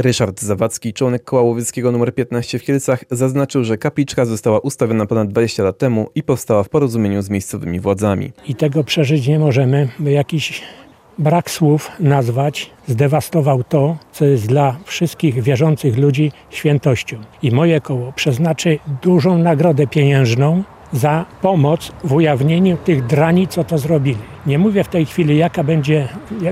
Ryszard Zawadzki, członek koła łowieckiego nr 15 w Kielcach, zaznaczył, że kapliczka została ustawiona ponad 20 lat temu i powstała w porozumieniu z miejscowymi władzami. I tego przeżyć nie możemy, by jakiś brak słów nazwać zdewastował to, co jest dla wszystkich wierzących ludzi świętością. I moje koło przeznaczy dużą nagrodę pieniężną za pomoc w ujawnieniu tych drani, co to zrobili. Nie mówię w tej chwili, jaka będzie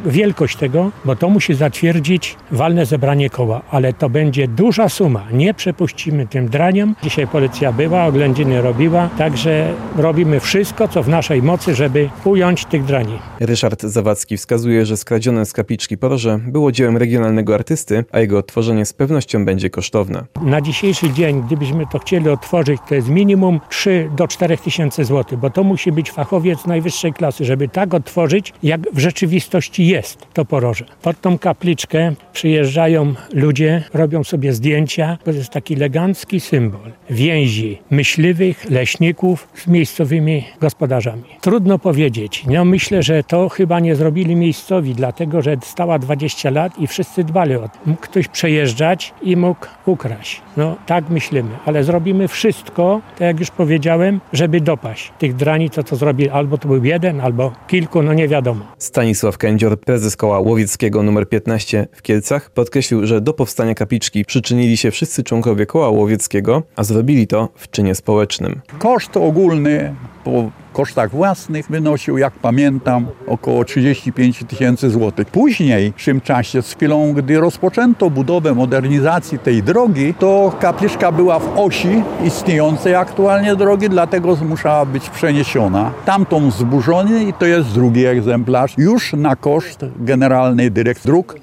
wielkość tego, bo to musi zatwierdzić walne zebranie koła, ale to będzie duża suma. Nie przepuścimy tym draniom. Dzisiaj policja była, oględziny robiła, także robimy wszystko, co w naszej mocy, żeby ująć tych drani. Ryszard Zawadzki wskazuje, że skradzione z kapliczki poroże było dziełem regionalnego artysty, a jego odtworzenie z pewnością będzie kosztowne. Na dzisiejszy dzień, gdybyśmy to chcieli otworzyć, to jest minimum 3 do 4 tysięcy złotych, bo to musi być fachowiec najwyższej klasy, żeby tak otworzyć, jak w rzeczywistości jest to poroże. Pod tą kapliczkę przyjeżdżają ludzie, robią sobie zdjęcia, to jest taki elegancki symbol więzi myśliwych, leśników z miejscowymi gospodarzami. Trudno powiedzieć. No myślę, że to chyba nie zrobili miejscowi, dlatego że stała 20 lat i wszyscy dbali o to. Mógł ktoś przejeżdżać i mógł ukraść. No tak myślimy, ale zrobimy wszystko, tak jak już powiedziałem, żeby dopaść tych drani, co to zrobili. Albo to był jeden, albo kilku, no nie wiadomo. Stanisław Kędzior, prezes koła łowieckiego nr 15 w Kielcach, podkreślił, że do powstania kapliczki przyczynili się wszyscy członkowie koła łowieckiego, a zrobili to w czynie społecznym. Koszt ogólny po kosztach własnych wynosił, jak pamiętam, około 35 tysięcy złotych. Później, w tym czasie, z chwilą, gdy rozpoczęto budowę modernizacji tej drogi, to kapliczka była w osi istniejącej aktualnie drogi, dlatego musiała być przeniesiona. Tamtą zburzony i to jest drugi egzemplarz, już na koszt Generalnej Dyrekcji Dróg.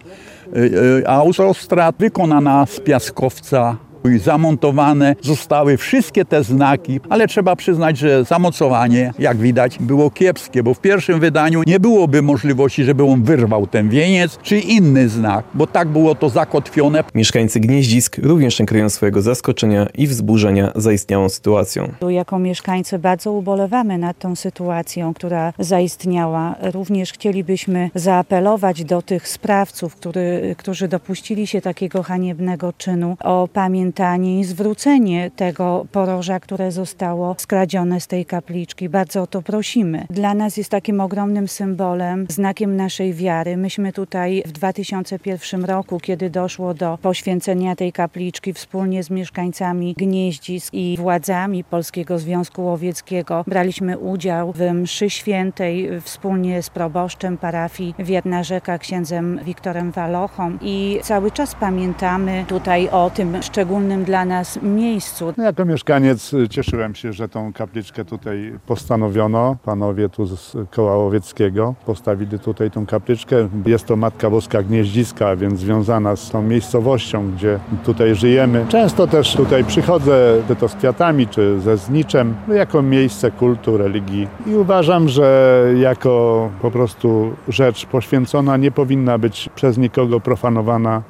Autostrad wykonana z piaskowca i zamontowane zostały wszystkie te znaki, ale trzeba przyznać, że zamocowanie, jak widać, było kiepskie, bo w pierwszym wydaniu nie byłoby możliwości, żeby on wyrwał ten wieniec czy inny znak, bo tak było to zakotwione. Mieszkańcy Gnieździsk również nie kryją swojego zaskoczenia i wzburzenia zaistniałą sytuacją. Jako mieszkańcy bardzo ubolewamy nad tą sytuacją, która zaistniała. Również chcielibyśmy zaapelować do tych sprawców, który, którzy dopuścili się takiego haniebnego czynu o pamięć opamiętanie i zwrócenie tego poroża, które zostało skradzione z tej kapliczki. Bardzo o to prosimy. Dla nas jest takim ogromnym symbolem, znakiem naszej wiary. Myśmy tutaj w 2001 roku, kiedy doszło do poświęcenia tej kapliczki wspólnie z mieszkańcami Gnieździsk i władzami Polskiego Związku Łowieckiego, braliśmy udział w mszy świętej wspólnie z proboszczem parafii Wierna Rzeka, księdzem Wiktorem Walochą i cały czas pamiętamy tutaj o tym szczególnym dla nas miejscu. No, jako mieszkaniec y, cieszyłem się, że tą kapliczkę tutaj postanowiono. Panowie tu z koła łowieckiego postawili tutaj tą kapliczkę. Jest to Matka Boska Gnieździska, więc związana z tą miejscowością, gdzie tutaj żyjemy. Często też tutaj przychodzę, czy to z kwiatami, czy ze zniczem, jako miejsce kultu, religii. I uważam, że jako po prostu rzecz poświęcona nie powinna być przez nikogo profanowana.